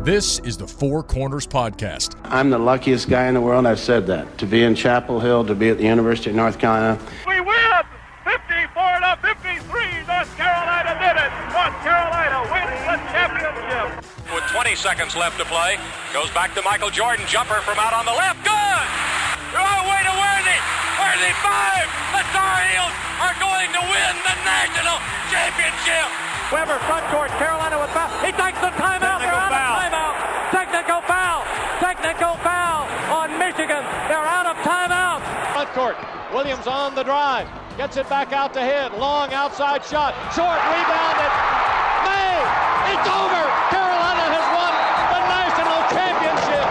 This is the Four Corners Podcast. I'm the luckiest guy in the world. I've said that. To be in Chapel Hill, to be at the University of North Carolina. We win! 54 to 53. North Carolina did it. North Carolina wins the championship. With 20 seconds left to play, goes back to Michael Jordan. Jumper from out on the left. Good! Oh, way to Worthy! Worthy five! The Tar Heels are going to win the national championship! Weber front court. Carolina with foul. He takes the timeout. They're out of timeout. Technical foul. Technical foul on Michigan. They're out of timeout. Front court. Williams on the drive. Gets it back out to hit. Long outside shot. Short rebounded. May. It's over. Carolina has won the national championship.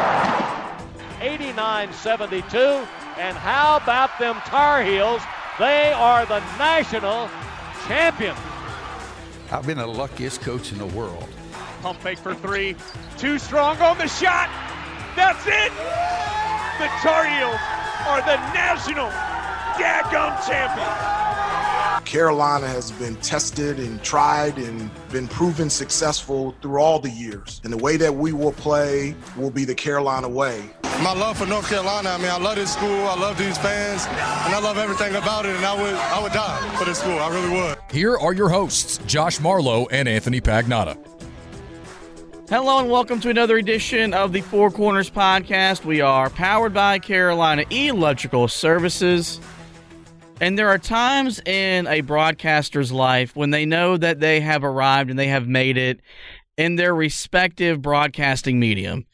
89-72. And how about them Tar Heels? They are the national champion. I've been the luckiest coach in the world. Pump fake for three. Too strong on the shot. That's it. The Tar Heels are the national daggum champions. Carolina has been tested and tried and been proven successful through all the years. And the way that we will play will be the Carolina way. My love for North Carolina, I mean, I love this school, I love these fans, and I love everything about it, and I would I would die for this school. I really would. Here are your hosts, Josh Marlowe and Anthony Pagnotta. Hello and welcome to another edition of the Four Corners podcast. We are powered by Carolina Electrical Services. And there are times in a broadcaster's life when they know that they have arrived and they have made it in their respective broadcasting medium.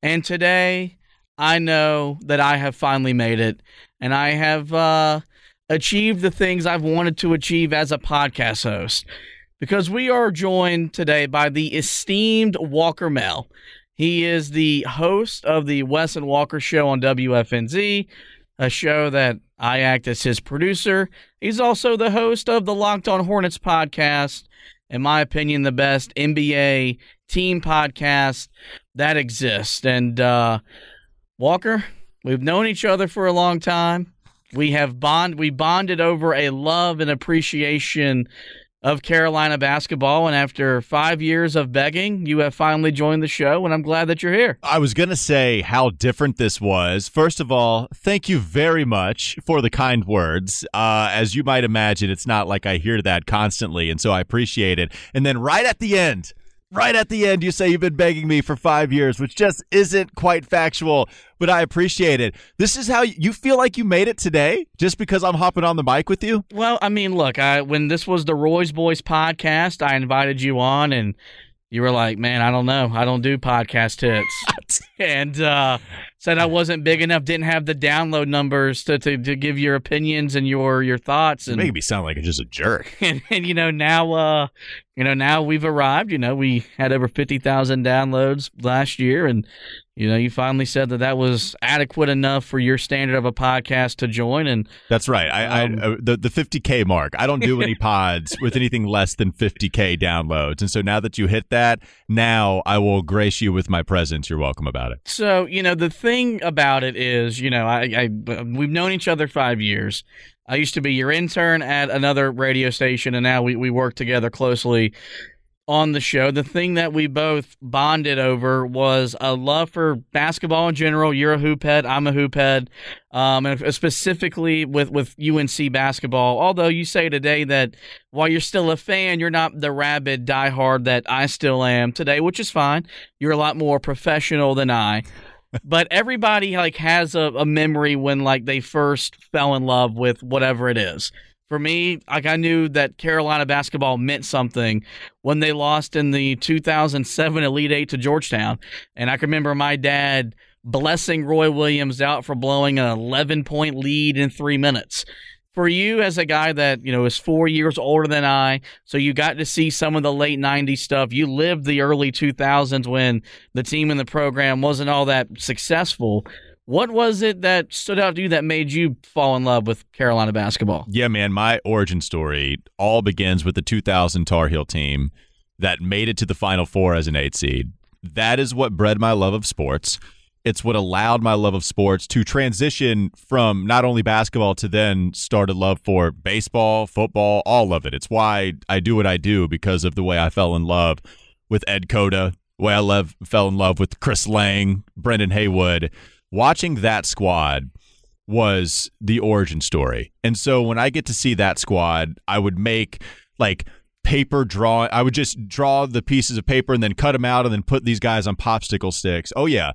And today, I know that I have finally made it and I have uh, achieved the things I've wanted to achieve as a podcast host because we are joined today by the esteemed Walker Mehl. He is the host of the Wes and Walker Show on WFNZ, a show that I act as his producer. He's also the host of the Locked On Hornets podcast, in my opinion, the best NBA team podcast that exists. And uh, Walker, we've known each other for a long time. We have bond we bonded over a love and appreciation of Carolina basketball. And after five years of begging, you have finally joined the show, and I'm glad that you're here. I was going to say how different this was. First of all, thank you very much for the kind words. Uh, as you might imagine, it's not like I hear that constantly, and so I appreciate it. And then right at the end, right at the end, you say you've been begging me for five years, which just isn't quite factual, but I appreciate it. This is how you feel like you made it today, just because I'm hopping on the mic with you. Well, I mean, look, I, when this was the Roy's Boys podcast, I invited you on, and you were like, "Man, I don't know, I don't do podcast hits," and uh, said I wasn't big enough, didn't have the download numbers to, to, to give your opinions and your your thoughts, and making me sound like just a jerk. And, and you know now, uh, you know now we've arrived. You know we had over fifty thousand downloads last year, and you know you finally said that that was adequate enough for your standard of a podcast to join. And that's right. I, um, I uh, the the fifty k mark. I don't do any pods with anything less than fifty k downloads, and so now that you hit that, now I will grace you with my presence. You're welcome about it. So you know the thing about it is, you know, I, I we've known each other five years. I used to be your intern at another radio station, and now we, we work together closely on the show. The thing that we both bonded over was a love for basketball in general. You're a hoop head, I'm a hoop head, um, and specifically with, with UNC basketball. Although you say today that while you're still a fan, you're not the rabid diehard that I still am today, which is fine. You're a lot more professional than I but everybody like has a, a memory when like they first fell in love with whatever it is. For me, like I knew that Carolina basketball meant something when they lost in the 2007 Elite Eight to Georgetown, and I can remember my dad blessing Roy Williams out for blowing an 11 point lead in three minutes for you as a guy that you know is four years older than I, so you got to see some of the late '90s stuff. You lived the early 2000s when the team and the program wasn't all that successful. What was it that stood out to you that made you fall in love with Carolina basketball? Yeah, man, my origin story all begins with the 2000 Tar Heel team that made it to the Final Four as an eight seed. That is what bred my love of sports. It's what allowed my love of sports to transition from not only basketball to then start a love for baseball, football, all of it. It's why I do what I do because of the way I fell in love with Ed Cota, the way I love, fell in love with Kris Lang, Brendan Haywood watching that squad was the origin story. And so when I get to see that squad, I would make like paper draw I would just draw the pieces of paper and then cut them out and then put these guys on popsicle sticks. Oh yeah,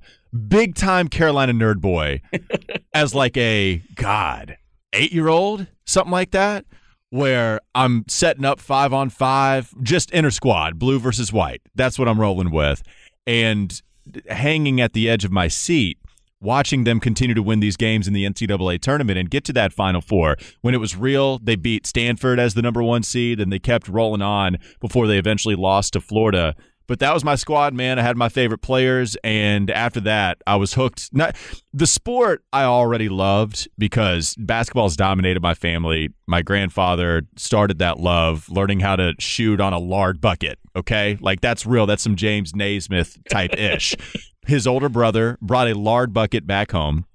big time Carolina nerd boy as like a god, 8-year-old, something like that where I'm setting up 5 on 5, just inner squad, blue versus white. That's what I'm rolling with. And hanging at the edge of my seat watching them continue to win these games in the NCAA tournament and get to that Final Four. When it was real, they beat Stanford as the number one seed, and they kept rolling on before they eventually lost to Florida. But that was my squad, man. I had my favorite players, and after that, I was hooked. Not, the sport I already loved because basketball's dominated my family. My grandfather started that love, learning how to shoot on a lard bucket. Okay, like that's real. That's some James Naismith type ish. his older brother brought a lard bucket back home,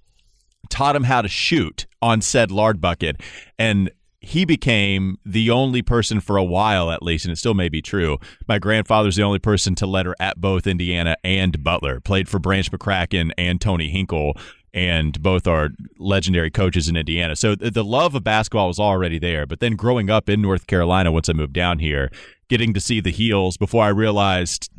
taught him how to shoot on said lard bucket, and he became the only person for a while, at least, and it still may be true. My grandfather's the only person to letter at both Indiana and Butler. Played for Branch McCracken and Tony Hinkle, and both are legendary coaches in Indiana. So the love of basketball was already there. But then growing up in North Carolina, once I moved down here, getting to see the heels before I realized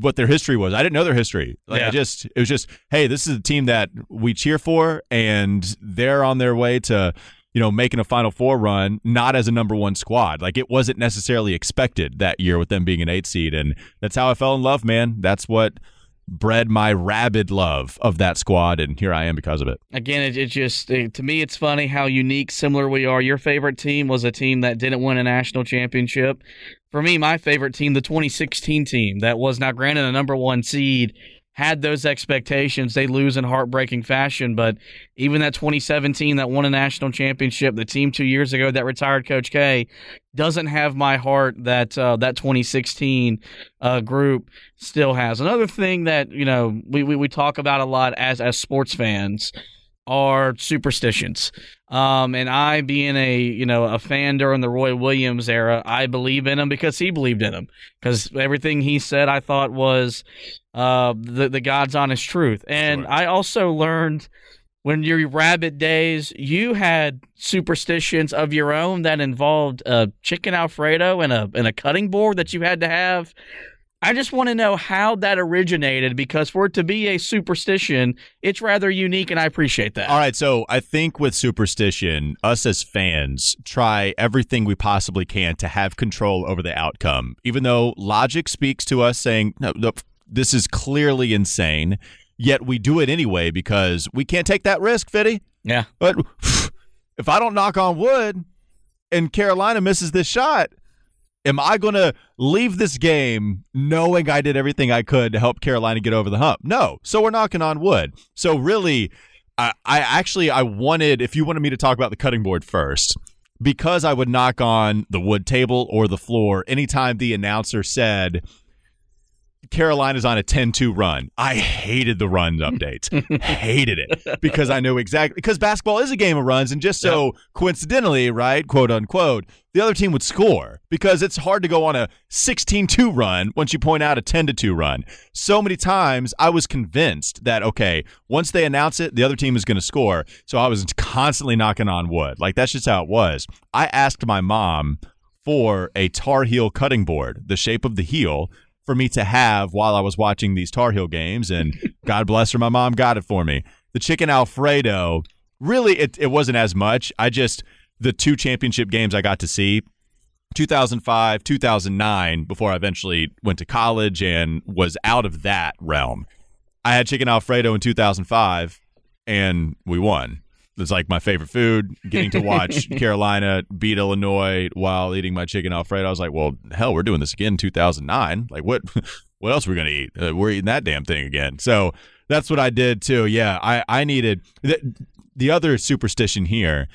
what their history was. I didn't know their history. Like yeah. I just it was just, hey, this is a team that we cheer for and they're on their way to you know, making a Final Four run, not as a number one squad. Like it wasn't necessarily expected that year with them being an eight seed. And that's how I fell in love, man. That's what bred my rabid love of that squad, and here I am because of it. Again, it, it just it, to me, it's funny how unique, similar we are. Your favorite team was a team that didn't win a national championship. For me, my favorite team, the 2016 team, that was now granted a number one seed had those expectations. They lose in heartbreaking fashion. But even that 2017 that won a national championship, the team two years ago that retired Coach K, doesn't have my heart that uh, that 2016 uh, group still has. Another thing that you know we, we, we talk about a lot as as sports fans are superstitions. Um, and I, being a you know a fan during the Roy Williams era, I believe in him because he believed in him. Because everything he said, I thought was uh, the the God's honest truth. And sure. I also learned when your rabbit days, you had superstitions of your own that involved a chicken alfredo and a and a cutting board that you had to have I just want to know how that originated because for it to be a superstition, it's rather unique and I appreciate that. All right. So I think with superstition, us as fans try everything we possibly can to have control over the outcome, even though logic speaks to us saying, no, no this is clearly insane. Yet we do it anyway because we can't take that risk, Fitty. Yeah. But if I don't knock on wood and Carolina misses this shot, am I going to leave this game knowing I did everything I could to help Carolina get over the hump? No. So we're knocking on wood. So really, I, I actually I wanted if you wanted me to talk about the cutting board first because I would knock on the wood table or the floor anytime the announcer said Carolina's on a 10-2 run. I hated the run updates. hated it because I knew exactly because basketball is a game of runs and just so yep. coincidentally, right, quote unquote, the other team would score because it's hard to go on a 16-2 run once you point out a 10-2 run. So many times I was convinced that okay, once they announce it, the other team is going to score. So I was constantly knocking on wood. Like that's just how it was. I asked my mom for a Tar Heel cutting board, the shape of the heel for me to have while I was watching these Tar Heel games. And God bless her, my mom got it for me. The chicken Alfredo, really, it, it wasn't as much. I just, the two championship games I got to see, 2005, 2009, before I eventually went to college and was out of that realm. I had chicken Alfredo in 2005 and we won. It's like my favorite food. Getting to watch Carolina beat Illinois while eating my chicken Alfredo. I was like, well, hell, we're doing this again in 2009. Like, what? What else are we gonna eat? Uh, we're eating that damn thing again. So That's what I did too. Yeah, I I needed the, the other superstition here.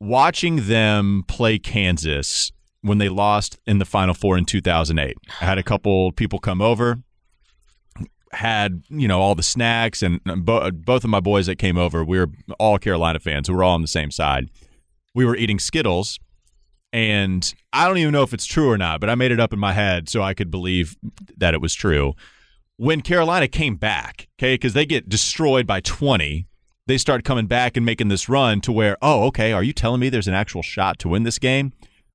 Watching them play Kansas when they lost in the Final Four in 2008. I had a couple people come over, had you know all the snacks, and bo- both of my boys that came over, we were all Carolina fans. We were all on the same side. We were eating Skittles, and I don't even know if it's true or not, but I made it up in my head so I could believe that it was true. When Carolina came back, okay, because they get destroyed by 20 they start coming back and making this run to where, oh, okay, are you telling me there's an actual shot to win this game?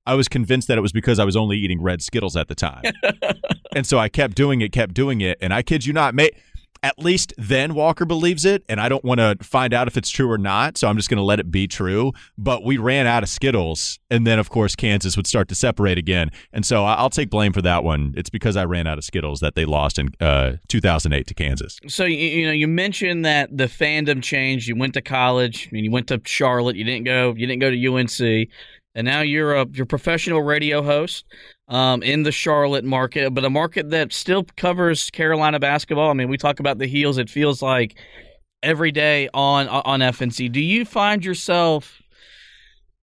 I was convinced that it was because I was only eating red Skittles at the time. and so I kept doing it, kept doing it. And I kid you not, mate, at least then Walker believes it. And I don't want to find out if it's true or not. So I'm just going to let it be true. But we ran out of Skittles. And then, of course, Kansas would start to separate again. And so I'll take blame for that one. It's because I ran out of Skittles that they lost in uh, 2008 to Kansas. So, you, you know, you mentioned that the fandom changed. You went to college and you went to Charlotte. You didn't go, you didn't go to UNC. And now you're a you're professional radio host um, in the Charlotte market, but a market that still covers Carolina basketball. I mean, we talk about the heels. It feels like every day on on FNZ. Do you find yourself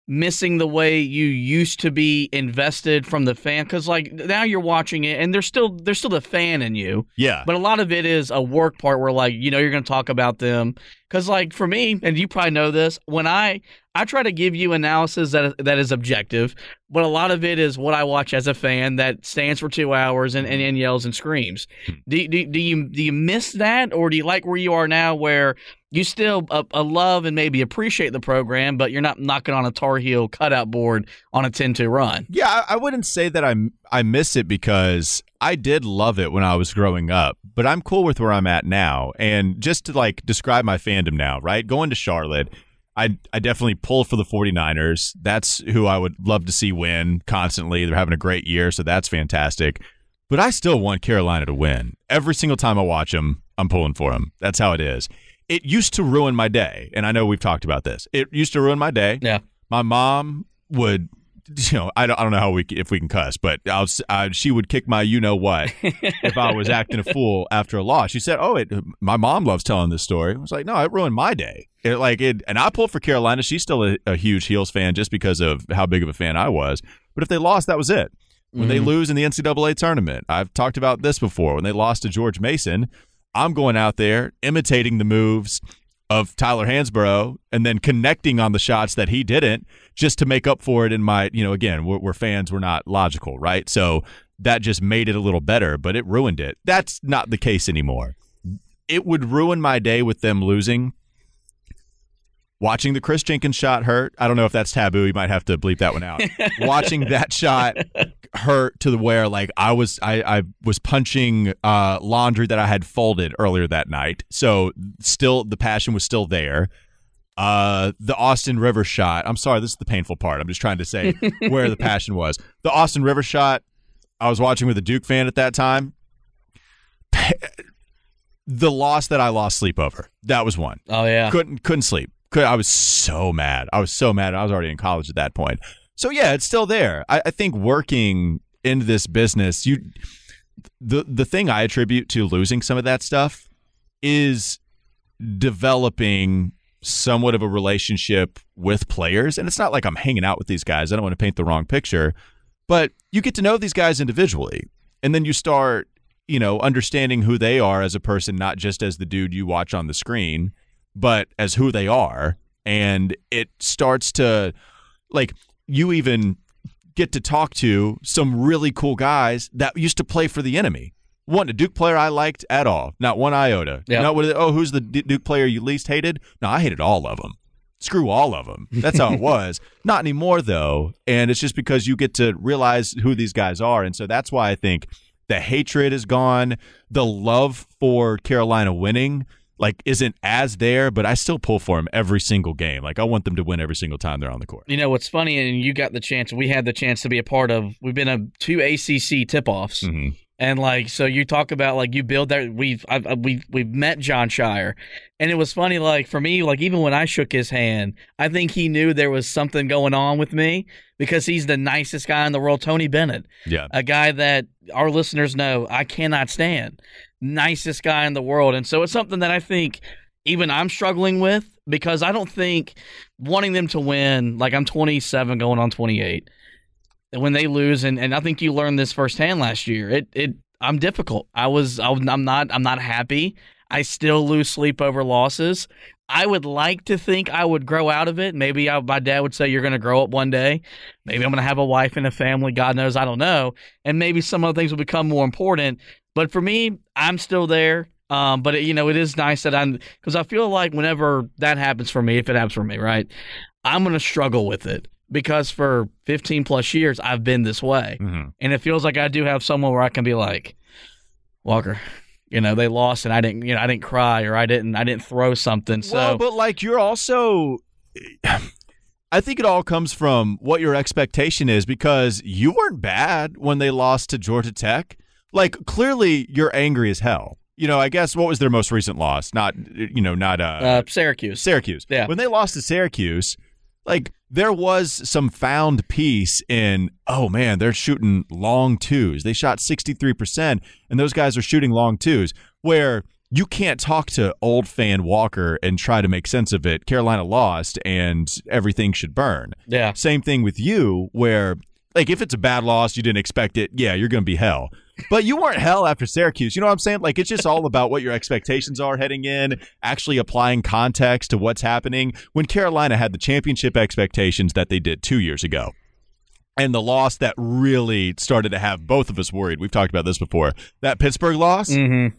missing the way you used to be invested from the fan because like now you're watching it and there's still there's still the fan in you yeah but a lot of it is a work part where like you know you're going to talk about them because like for me and you probably know this when i i try to give you analysis that that is objective but a lot of it is what i watch as a fan that stands for two hours and, and, and yells and screams do, do, do you do you miss that or do you like where you are now where you still uh, uh, love and maybe appreciate the program, but you're not knocking on a Tar Heel cutout board on a 10-2 run. Yeah, I, I wouldn't say that I I miss it because I did love it when I was growing up, but I'm cool with where I'm at now. And just to like describe my fandom now, right? Going to Charlotte, I I definitely pull for the 49ers. That's who I would love to see win constantly. They're having a great year, so that's fantastic. But I still want Carolina to win. Every single time I watch them, I'm pulling for them. That's how it is it used to ruin my day. And I know we've talked about this. It used to ruin my day. Yeah. My mom would, you know, I don't, I don't know how we if we can cuss, but I'll, I, she would kick my you know what if I was acting a fool after a loss. She said, "Oh, it." My mom loves telling this story. I was like, "No, it ruined my day." It like it, and I pulled for Carolina. She's still a, a huge Heels fan just because of how big of a fan I was. But if they lost, that was it. When mm-hmm. they lose in the NCAA tournament, I've talked about this before. When they lost to George Mason, I'm going out there imitating the moves of Tyler Hansbrough and then connecting on the shots that he didn't just to make up for it in my, you know, again, we're, we're, fans, we're not logical, right? So that just made it a little better, but it ruined it. That's not the case anymore. It would ruin my day with them losing watching the Kris Jenkins shot hurt. I don't know if that's taboo. You might have to bleep that one out. watching that shot hurt to the where like I was I, I was punching uh, laundry that I had folded earlier that night. So still the passion was still there. Uh, the Austin Rivers shot. I'm sorry, this is the painful part. I'm just trying to say where the passion was. The Austin Rivers shot. I was watching with a Duke fan at that time. The loss that I lost sleep over. That was one. Oh yeah. Couldn't couldn't sleep. I was so mad. I was so mad. I was already in college at that point. So yeah, it's still there. I, I think working in this business, you the the thing I attribute to losing some of that stuff is developing somewhat of a relationship with players. And it's not like I'm hanging out with these guys. I don't want to paint the wrong picture, but you get to know these guys individually. And then you start, you know, understanding who they are as a person, not just as the dude you watch on the screen but as who they are. And it starts to, like, you even get to talk to some really cool guys that used to play for the enemy. One, a Duke player I liked at all, not one iota. Yeah. Not what, oh, who's the Duke player you least hated? No, I hated all of them. Screw all of them. That's how it was. Not anymore, though. And it's just because you get to realize who these guys are. And so that's why I think the hatred is gone. The love for Carolina winning like isn't as there, but I still pull for them every single game. Like I want them to win every single time they're on the court. You know what's funny, and you got the chance. We had the chance to be a part of. We've been a two ACC tip offs. Mm-hmm. And like, so you talk about like you build that. We've I've, we've we've met Jon Scheyer, and it was funny. Like for me, like even when I shook his hand, I think he knew there was something going on with me because he's the nicest guy in the world. Tony Bennett, yeah, a guy that our listeners know I cannot stand. Nicest guy in the world. And so it's something that I think even I'm struggling with because I don't think wanting them to win, like I'm 27 going on 28, when they lose, and, and I think you learned this firsthand last year, it, it, I'm difficult. I was, I'm not, I'm not happy. I still lose sleep over losses. I would like to think I would grow out of it. Maybe I, my dad would say, You're going to grow up one day. Maybe I'm going to have a wife and a family. God knows, I don't know. And maybe some other things will become more important. But for me, I'm still there. Um, but it, you know, it is nice that I'm because I feel like whenever that happens for me, if it happens for me, right, I'm gonna struggle with it because for 15 plus years I've been this way, mm-hmm. and it feels like I do have someone where I can be like, Walker, you know, they lost and I didn't, you know, I didn't cry or I didn't, I didn't throw something. So, well, but like you're also. I think it all comes from what your expectation is because you weren't bad when they lost to Georgia Tech. Like clearly you're angry as hell you know, I guess what was their most recent loss? Not, you know, not uh, uh Syracuse. Syracuse. Yeah. When they lost to Syracuse, like there was some found peace in, oh man, they're shooting long twos. They shot 63%, and those guys are shooting long twos, where you can't talk to old fan Walker and try to make sense of it. Carolina lost and everything should burn. Yeah. Same thing with you, where like if it's a bad loss, you didn't expect it, yeah, you're gonna be hell. But you weren't hell after Syracuse. You know what I'm saying? Like it's just all about what your expectations are heading in, actually applying context to what's happening. When Carolina had the championship expectations that they did two years ago. And the loss that really started to have both of us worried. We've talked about this before. That Pittsburgh loss. Mm-hmm.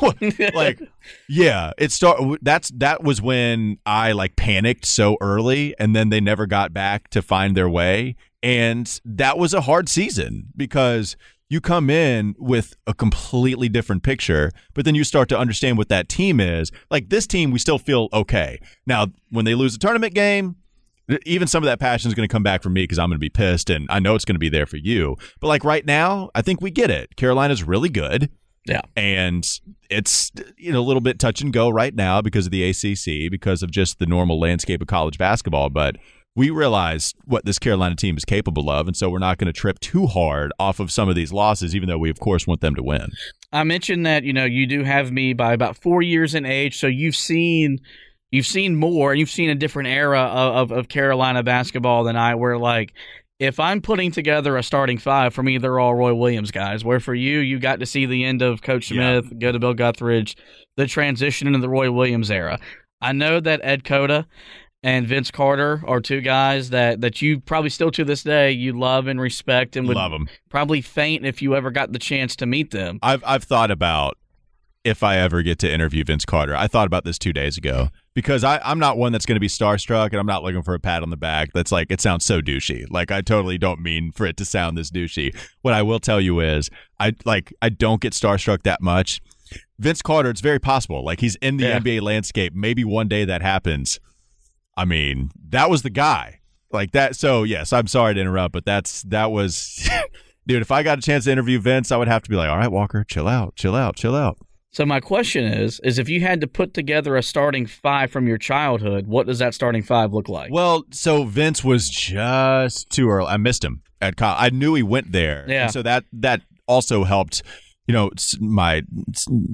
like yeah it start that's that was when i like panicked so early and then they never got back to find their way and that was a hard season because you come in with a completely different picture, but then you start to understand what that team is. Like this team, we still feel okay. Now, when they lose a tournament game, even some of that passion is going to come back for me because I'm going to be pissed, and I know it's going to be there for you. But like right now, I think we get it. Carolina's really good. Yeah. And it's you know a little bit touch and go right now because of the ACC, because of just the normal landscape of college basketball, but we realize what this Carolina team is capable of, and so we're not going to trip too hard off of some of these losses, even though we of course want them to win. I mentioned that you know you do have me by about four years in age, so you've seen you've seen more, you've seen a different era of, of, of Carolina basketball than I. Where like if I'm putting together a starting five, for me, they're all Roy Williams guys. Where for you, you got to see the end of Coach Smith, yeah. go to Bill Guthridge, the transition into the Roy Williams era. I know that Ed Cota and Vince Carter are two guys that, that you probably still to this day you love and respect and would love them. probably faint if you ever got the chance to meet them. I've I've thought about if I ever get to interview Vince Carter. I thought about this two days ago because I, I'm not one that's going to be starstruck and I'm not looking for a pat on the back. That's like, it sounds so douchey. Like, I totally don't mean for it to sound this douchey. What I will tell you is, I like, I don't get starstruck that much. Vince Carter, it's very possible. Like, he's in the yeah. NBA landscape. Maybe one day that happens. I mean, that was the guy like that. So yes, I'm sorry to interrupt, but that's that was, dude. If I got a chance to interview Vince, I would have to be like, all right, Walker, chill out, chill out, chill out. So my question is, is if you had to put together a starting five from your childhood, what does that starting five look like? Well, so Vince was just too early. I missed him at college. I knew he went there. Yeah. so that that also helped you know my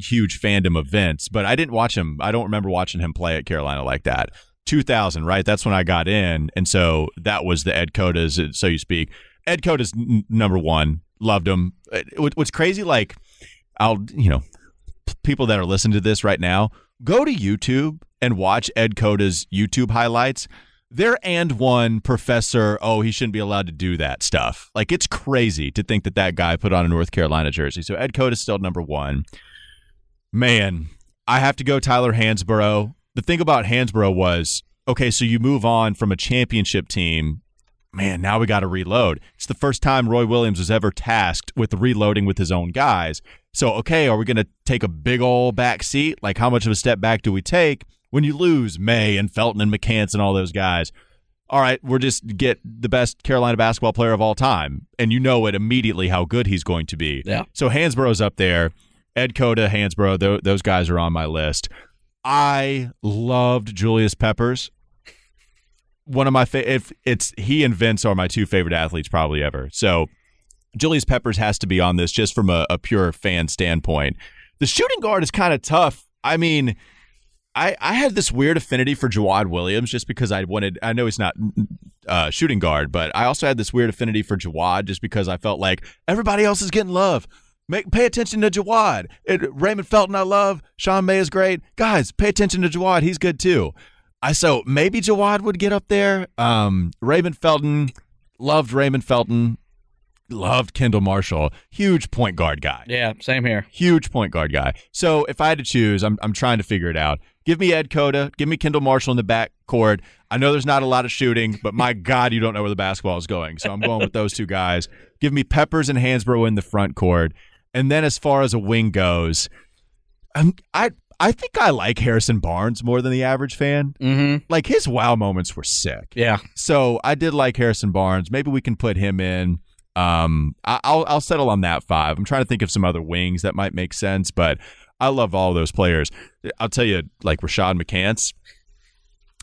huge fandom of Vince, but I didn't watch him. I don't remember watching him play at Carolina like that. 2000, right? That's when I got in. And so that was the Ed Cota's, so you speak. Ed Cota's n- number one. Loved him. What's crazy, like, I'll, you know, people that are listening to this right now, go to YouTube and watch Ed Cota's YouTube highlights. There and one professor, oh, he shouldn't be allowed to do that stuff. Like, it's crazy to think that that guy put on a North Carolina jersey. So Ed Cota's still number one. Man, I have to go Tyler Hansbrough the thing about Hansbrough was okay, so you move on from a championship team. Man, now we got to reload. It's the first time Roy Williams was ever tasked with reloading with his own guys. So, okay, are we going to take a big old back seat? Like, how much of a step back do we take when you lose May and Felton and McCants and all those guys? All right, we're just get the best Carolina basketball player of all time, and you know it immediately how good he's going to be. Yeah. So Hansbrough's up there. Ed Cota, Hansborough, those guys are on my list. I loved Julius Peppers. One of my fa- if it's he and Vince are my two favorite athletes probably ever. So Julius Peppers has to be on this just from a, a pure fan standpoint. The shooting guard is kind of tough. I mean, I, I had this weird affinity for Jawad Williams just because I wanted. I know he's not uh, shooting guard, but I also had this weird affinity for Jawad just because I felt like everybody else is getting love. Make pay attention to Jawad. It, Raymond Felton, I love. Sean May is great. Guys, pay attention to Jawad. He's good too. I so maybe Jawad would get up there. Um, Raymond Felton loved Raymond Felton. Loved Kendall Marshall. Huge point guard guy. Yeah, same here. Huge point guard guy. So if I had to choose, I'm I'm trying to figure it out. Give me Ed Cota. Give me Kendall Marshall in the back court. I know there's not a lot of shooting, but my God, you don't know where the basketball is going. So I'm going with those two guys. Give me Peppers and Hansbrough in the front court. And then as far as a wing goes, I'm, I I think I like Harrison Barnes more than the average fan. Mm-hmm. Like his wow moments were sick. Yeah. So I did like Harrison Barnes. Maybe we can put him in. Um, I, I'll I'll settle on that five. I'm trying to think of some other wings that might make sense, but I love all those players. I'll tell you, like Rashad McCants.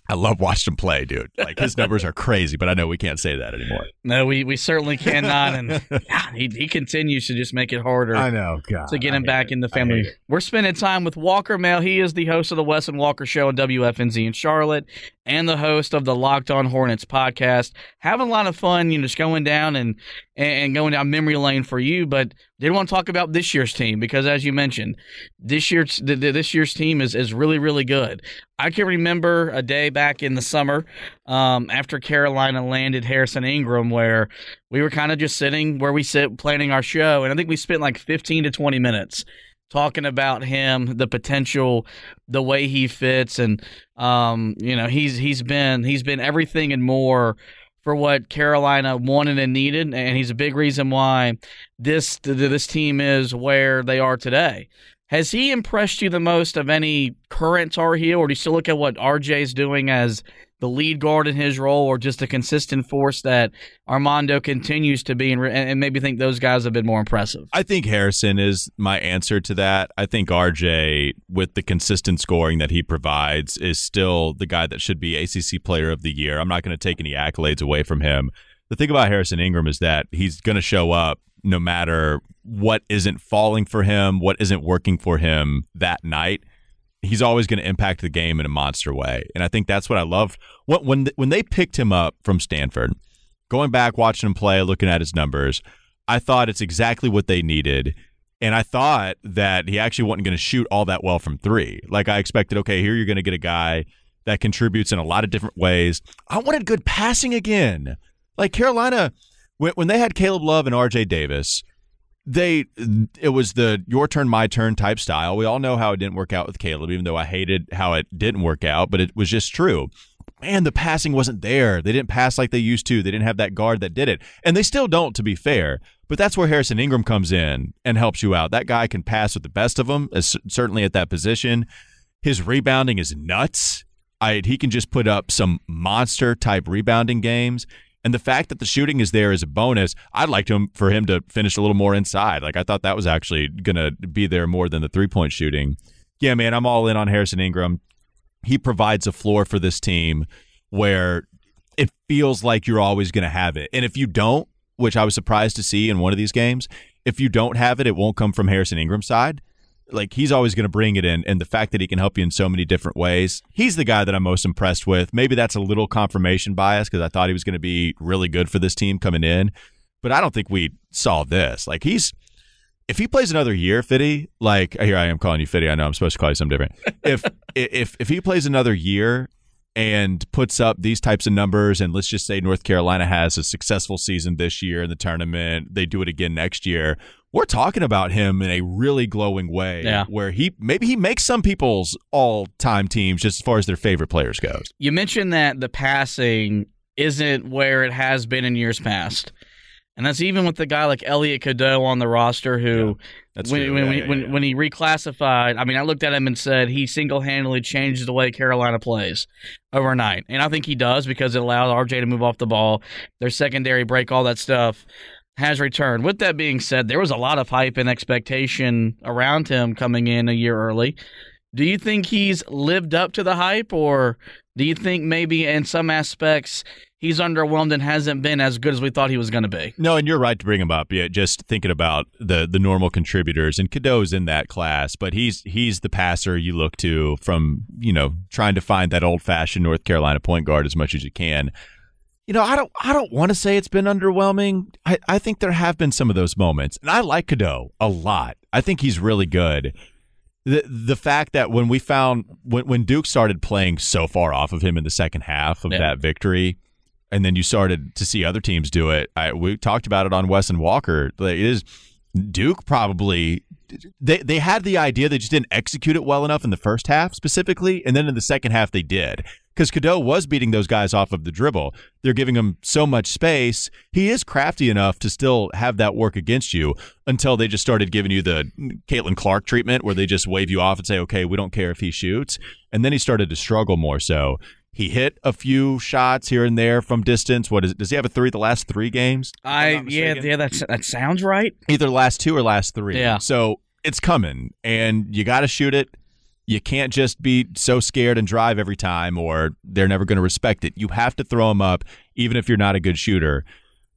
I love watching him play, dude. Like his numbers are crazy, but I know we can't say that anymore. No, we, we certainly cannot, and God, he he continues to just make it harder. I know, God, to get him back it. in the family. We're spending time with Walker Mehl. He is the host of the Wes and Walker Show on WFNZ in Charlotte, and the host of the Locked On Hornets podcast. Having a lot of fun, you know, just going down and and going down memory lane for you. But did want to talk about this year's team because, as you mentioned, this year's th- th- this year's team is is really really good. I can remember a day back in the summer um, after Carolina landed Harrison Ingram where we were kind of just sitting where we sit planning our show, and I think we spent like 15 to 20 minutes talking about him, the potential, the way he fits, and um, you know he's he's been he's been everything and more for what Carolina wanted and needed, and he's a big reason why this this team is where they are today. Has he impressed you the most of any current Tar Heel, or do you still look at what RJ is doing as the lead guard in his role, or just a consistent force that Armando continues to be, and, and maybe think those guys have been more impressive? I think Harrison is my answer to that. I think RJ, with the consistent scoring that he provides, is still the guy that should be ACC Player of the Year. I'm not going to take any accolades away from him. The thing about Harrison Ingram is that he's going to show up no matter what isn't falling for him, what isn't working for him that night. He's always going to impact the game in a monster way, and I think that's what I love. When when when they picked him up from Stanford, going back watching him play, looking at his numbers, I thought it's exactly what they needed. And I thought that he actually wasn't going to shoot all that well from three. Like I expected, okay, here you're going to get a guy that contributes in a lot of different ways. I wanted good passing again. Like Carolina, when, when they had Caleb Love and RJ Davis, they it was the your turn my turn type style. We all know how it didn't work out with Caleb, even though I hated how it didn't work out, but it was just true. Man, the passing wasn't there. They didn't pass like they used to. They didn't have that guard that did it. And they still don't, to be fair. But that's where Harrison Ingram comes in and helps you out. That guy can pass with the best of them, certainly at that position. His rebounding is nuts. I, he can just put up some monster type rebounding games. And the fact that the shooting is there is a bonus. I'd like him um, for him to finish a little more inside. Like I thought that was actually gonna be there more than the three point shooting. Yeah, man, I'm all in on Harrison Ingram. He provides a floor for this team where it feels like you're always gonna have it. And if you don't, which I was surprised to see in one of these games, if you don't have it, it won't come from Harrison Ingram's side like he's always going to bring it in and the fact that he can help you in so many different ways. He's the guy that i'm most impressed with. Maybe that's a little confirmation bias because i thought he was going to be really good for this team coming in but i don't think we saw this. Like he's if he plays another year fitty like here i am calling you fitty i know i'm supposed to call you something different. If if if he plays another year and puts up these types of numbers and let's just say north carolina has a successful season this year in the tournament they do it again next year we're talking about him in a really glowing way Yeah. where he maybe he makes some people's all-time teams just as far as their favorite players goes You mentioned that the passing isn't where it has been in years past. And that's even with the guy like Elliot Cadeau on the roster who that's when, true. when, Yeah, yeah, when, yeah. when he reclassified, I mean, I looked at him and said he single handedly changed the way Carolina plays overnight. And I think he does because it allows RJ to move off the ball, their secondary break, all that stuff has returned. With that being said, there was a lot of hype and expectation around him coming in a year early. Do you think he's lived up to the hype, or do you think maybe in some aspects he's underwhelmed and hasn't been as good as we thought he was going to be. No, and you're right to bring him up. Yeah, just thinking about the the normal contributors, and Cadeau's in that class, but he's he's the passer you look to from you know trying to find that old fashioned North Carolina point guard as much as you can. You know, I don't I don't want to say it's been underwhelming. I, I think there have been some of those moments. And I like Cadeau a lot. I think he's really good. The the fact that when we found when when Duke started playing so far off of him in the second half of Yeah. that victory, and then you started to see other teams do it. I, we talked about it on Wes and Walker. Like, it is Duke probably they they had the idea they just didn't execute it well enough in the first half specifically, and then in the second half they did because Cadeau was beating those guys off of the dribble. They're giving him so much space. He is crafty enough to still have that work against you until they just started giving you the Caitlin Clark treatment where they just wave you off and say, okay, we don't care if he shoots. And then he started to struggle more so. He hit a few shots here and there from distance. What is it? Does he have a three the last three games? I yeah yeah that that sounds right. Either last two or last three. Yeah. So it's coming, and you got to shoot it. You can't just be so scared and drive every time, or they're never going to respect it. You have to throw them up, even if you're not a good shooter.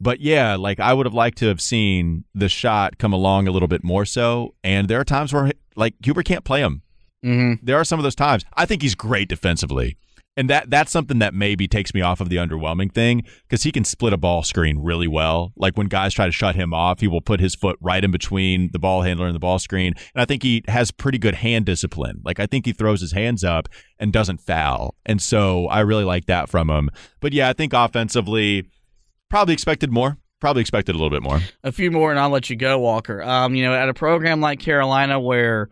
But yeah, like I would have liked to have seen the shot come along a little bit more so. And there are times where like Hubert can't play him. Mm-hmm. There are some of those times. I think he's great defensively. And that that's something that maybe takes me off of the underwhelming thing because he can split a ball screen really well. Like when guys try to shut him off, he will put his foot right in between the ball handler and the ball screen. And I think he has pretty good hand discipline. Like I think he throws his hands up and doesn't foul. And so I really like that from him. But yeah, I think offensively, probably expected more. Probably expected a little bit more. A few more, and I'll let you go, Walker. Um, you know, at a program like Carolina where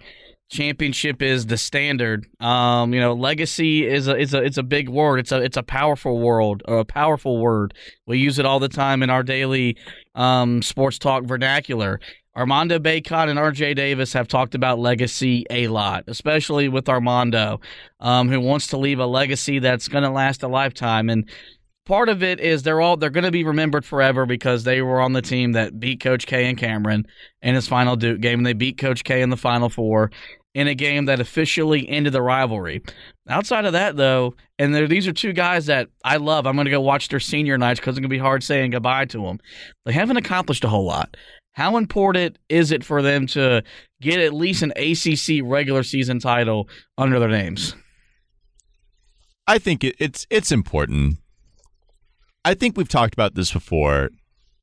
championship is the standard. Um, you know, legacy is a is a it's a big word. It's a it's a powerful word or a powerful word. We use it all the time in our daily um, sports talk vernacular. Armando Bacot and RJ Davis have talked about legacy a lot, especially with Armando, um, who wants to leave a legacy that's going to last a lifetime. And part of it is they're all they're going to be remembered forever because they were on the team that beat Coach K and Cameron in his final Duke game, and they beat Coach K in the Final Four in a game that officially ended the rivalry. Outside of that, though, and these are two guys that I love. I'm going to go watch their senior nights because it's going to be hard saying goodbye to them. They haven't accomplished a whole lot. How important is it for them to get at least an ACC regular season title under their names? I think it, it's it's important. I think we've talked about this before.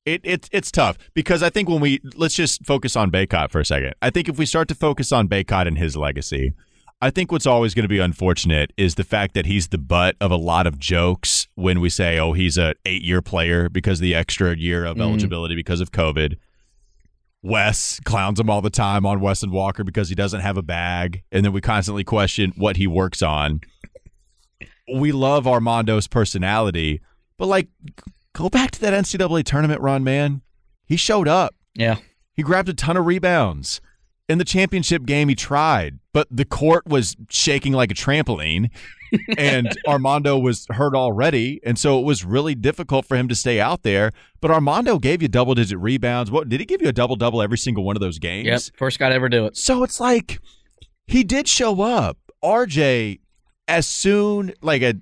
It, it's it's tough because I think when we let's just focus on Bacot for a second. I think if we start to focus on Bacot and his legacy, I think what's always going to be unfortunate is the fact that he's the butt of a lot of jokes when we say, "Oh, he's a eight year player because of the extra year of Mhm. eligibility because of COVID." Wes clowns him all the time on Wes and Walker because he doesn't have a bag, and then we constantly question what he works on. We love Armando's personality, but like, go back to that NCAA tournament run, man. He showed up. Yeah. He grabbed a ton of rebounds. In the championship game, he tried, but the court was shaking like a trampoline, and Armando was hurt already, and so it was really difficult for him to stay out there. But Armando gave you double digit rebounds. What did he give you a double double every single one of those games? Yep, first guy to ever do it. So it's like he did show up. RJ, as soon like a,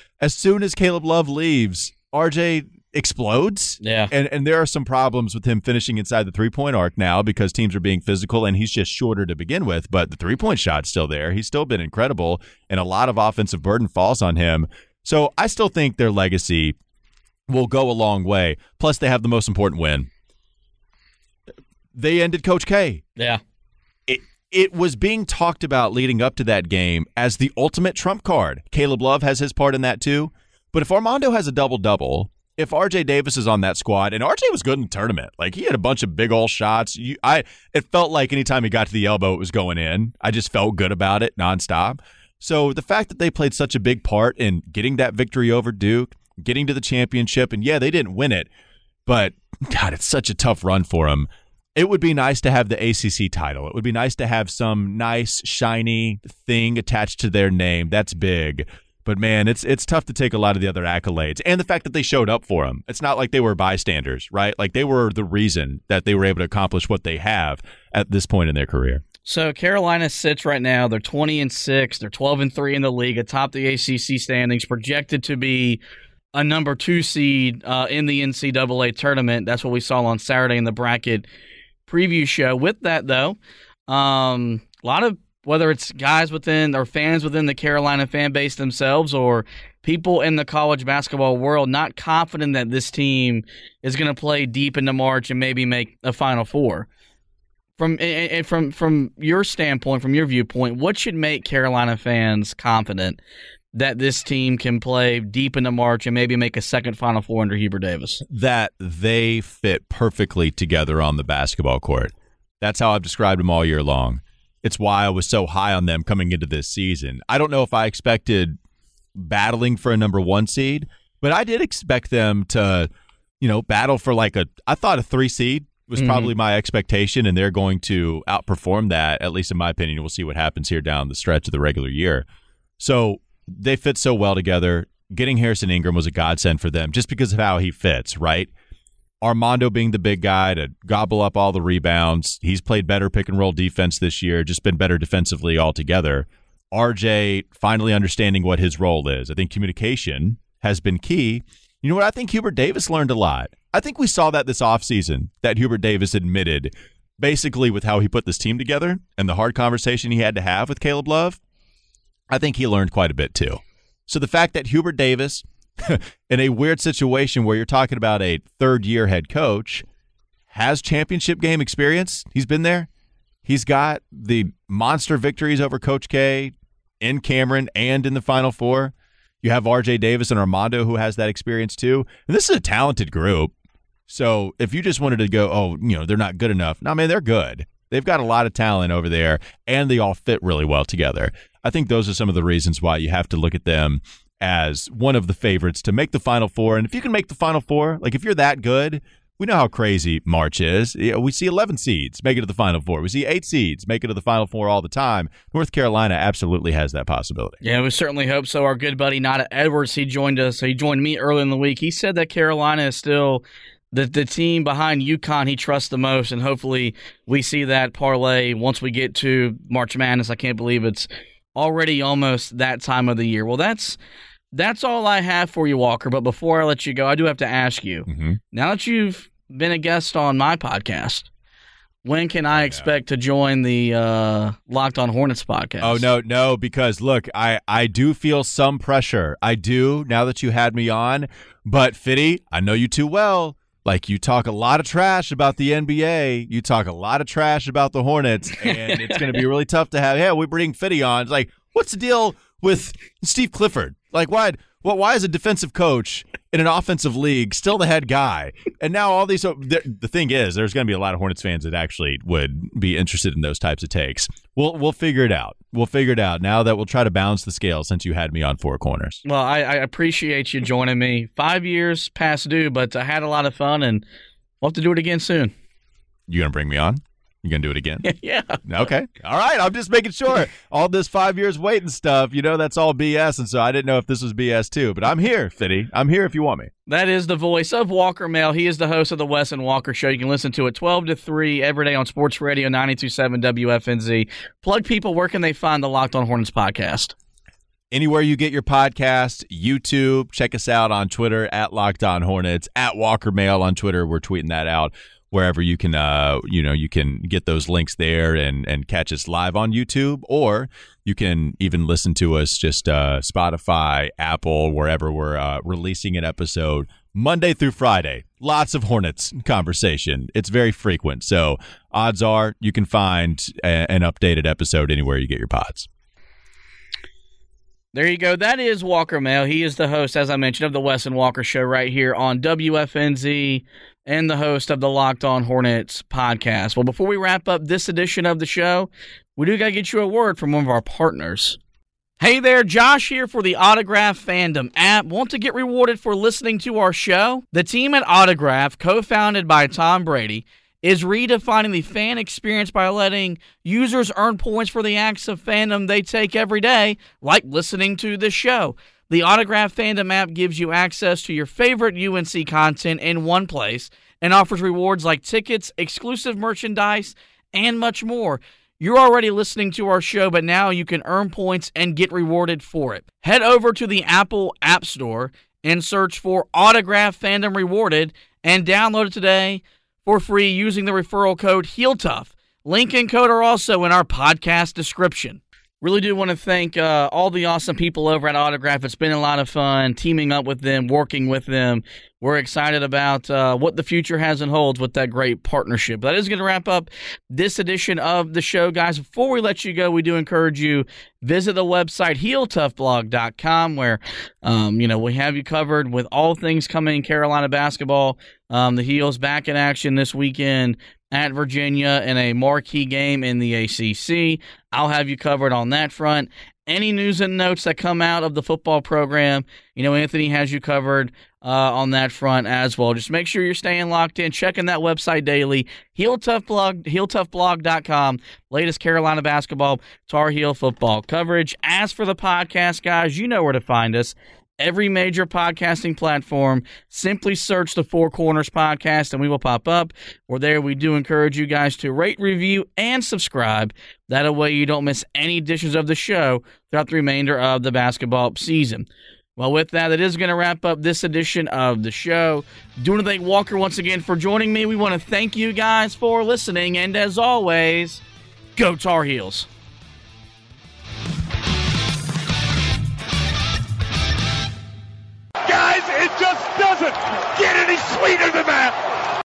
as soon as Caleb Love leaves, RJ explodes. Yeah. And and there are some problems with him finishing inside the three point arc now because teams are being physical and he's just shorter to begin with. But the three point shot's still there. He's still been incredible, and a lot of offensive burden falls on him. So I still think their legacy will go a long way. Plus, they have the most important win. They ended Coach K Yeah. it it was being talked about leading up to that game as the ultimate trump card. Caleb Love has his part in that too. But if Armando has a double double, if RJ Davis is on that squad, and RJ was good in the tournament, like he had a bunch of big old shots. You, I it felt like anytime he got to the elbow, it was going in. I just felt good about it nonstop. So the fact that they played such a big part in getting that victory over Duke, getting to the championship, and yeah, they didn't win it, but God, it's such a tough run for them. It would be nice to have the ACC title. It would be nice to have some nice shiny thing attached to their name. That's big. But man, it's it's tough to take a lot of the other accolades and the fact that they showed up for them. It's not like they were bystanders, right? Like they were the reason that they were able to accomplish what they have at this point in their career. So Carolina sits right now. They're twenty and six. They're twelve and three in the league, atop the ACC standings, projected to be a number two seed uh, in the NCAA tournament. That's what we saw on Saturday in the bracket preview show. With that, though, um, a lot of whether it's guys within or fans within the Carolina fan base themselves or people in the college basketball world not confident that this team is going to play deep into March and maybe make a Final Four. From and from from your standpoint, from your viewpoint, what should make Carolina fans confident that this team can play deep into March and maybe make a second Final Four under Hubert Davis? That they fit perfectly together on the basketball court. That's how I've described them all year long. It's why I was so high on them coming into this season. I don't know if I expected battling for a number one seed, but I did expect them to, you know, battle for like a. I thought a three seed was mm-hmm. probably my expectation, and they're going to outperform that. At least in my opinion, we'll see what happens here down the stretch of the regular year. So they fit so well together. Getting Harrison Ingram was a godsend for them, just because of how he fits. Right, Armando being the big guy to gobble up all the rebounds. He's played better pick and roll defense this year, just been better defensively altogether. RJ finally understanding what his role is. I think communication has been key. You know what? I think Hubert Davis learned a lot. I think we saw that this offseason that Hubert Davis admitted basically with how he put this team together and the hard conversation he had to have with Caleb Love. I think he learned quite a bit too. So the fact that Hubert Davis in a weird situation where you're talking about a third year head coach, has championship game experience. He's been there. He's got the monster victories over Coach K in Cameron and in the Final Four. You have RJ Davis and Armando who has that experience too. And this is a talented group. So if you just wanted to go, oh, you know, they're not good enough. No, man, they're good. They've got a lot of talent over there and they all fit really well together. I think those are some of the reasons why you have to look at them as one of the favorites to make the Final Four. And if you can make the Final Four, like if you're that good, we know how crazy March is. We see 11 seeds make it to the Final Four. We see eight seeds make it to the Final Four all the time. North Carolina absolutely has that possibility. Yeah, we certainly hope so. Our good buddy Nada Edwards, he joined us. He joined me early in the week. He said that Carolina is still the the team behind UConn he trusts the most, and hopefully we see that parlay once we get to March Madness. I can't believe it's already almost that time of the year. Well, that's that's all I have for you, Walker. But before I let you go, I do have to ask you. Mm-hmm. Now that you've been a guest on my podcast, when can I expect to join the uh, Locked On Hornets podcast? Oh no, no, because look, I I do feel some pressure. I do now that you had me on. But Fitty, I know you too well. Like you talk a lot of trash about the NBA, you talk a lot of trash about the Hornets, and it's going to be really tough to have. Yeah, we bring Fitty on. It's like, what's the deal with Steve Clifford? Like, why? Well, why is a defensive coach in an offensive league still the head guy? And now all these. Oh, the, the thing is, there's going to be a lot of Hornets fans that actually would be interested in those types of takes. We'll we'll figure it out. We'll figure it out. Now that we'll try to balance the scale since you had me on four corners. Well, I, I appreciate you joining me. Five years past due, but I had a lot of fun, and we'll have to do it again soon. You gonna bring me on? You gonna do it again? yeah. Okay. All right. I'm just making sure. all this five years waiting stuff, you know, that's all BS, and so I didn't know if this was BS too. But I'm here, Fitty. I'm here if you want me. That is the voice of Walker Mehl. He is the host of the Wes and Walker Show. You can listen to it 12 to 3 every day on Sports Radio 92.7 WFNZ. Plug people. Where can they find the Locked On Hornets podcast? Anywhere you get your podcast, YouTube. Check us out on Twitter at Locked On Hornets, at Walker Mehl on Twitter. We're tweeting that out wherever you can uh you know you can get those links there and and catch us live on YouTube or you can even listen to us just uh Spotify, Apple, wherever we're uh, releasing an episode Monday through Friday. Lots of Hornets conversation. It's very frequent. So odds are you can find a, an updated episode anywhere you get your pods. There you go. That is Walker Mehl. He is the host, as I mentioned, of the Wes and Walker Show right here on WFNZ and the host of the Locked On Hornets podcast. Well, before we wrap up this edition of the show, we do got to get you a word from one of our partners. Hey there, Josh here for the Autograph Fandom app. Want to get rewarded for listening to our show? The team at Autograph, co founded by Tom Brady, is redefining the fan experience by letting users earn points for the acts of fandom they take every day, like listening to this show. The Autograph Fandom app gives you access to your favorite UNC content in one place and offers rewards like tickets, exclusive merchandise, and much more. You're already listening to our show, but now you can earn points and get rewarded for it. Head over to the Apple App Store and search for Autograph Fandom Rewarded and download it today for free using the referral code HeelTough. Link and code are also in our podcast description. Really do want to thank uh, all the awesome people over at Autograph. It's been a lot of fun teaming up with them, working with them. We're excited about uh, what the future has and holds with that great partnership. That is going to wrap up this edition of the show, guys. Before we let you go, we do encourage you visit the website heeltoughblog.com where um, you know we have you covered with all things coming in Carolina basketball. Um, the Heels back in action this weekend at Virginia in a marquee game in the ACC. I'll have you covered on that front. Any news and notes that come out of the football program, you know, Anthony has you covered uh, on that front as well. Just make sure you're staying locked in, checking that website daily. Heel Tough Blog, HeelToughBlog.com. Latest Carolina basketball, Tar Heel football coverage. As for the podcast, guys, you know where to find us every major podcasting platform. Simply search the Four Corners Podcast and we will pop up. Or there, we do encourage you guys to rate, review, and subscribe. That way, you don't miss any editions of the show throughout the remainder of the basketball season. Well, with that, it is going to wrap up this edition of the show. Do want to thank Walker once again for joining me. We want to thank you guys for listening. And as always, go Tar Heels. Sweeter than that.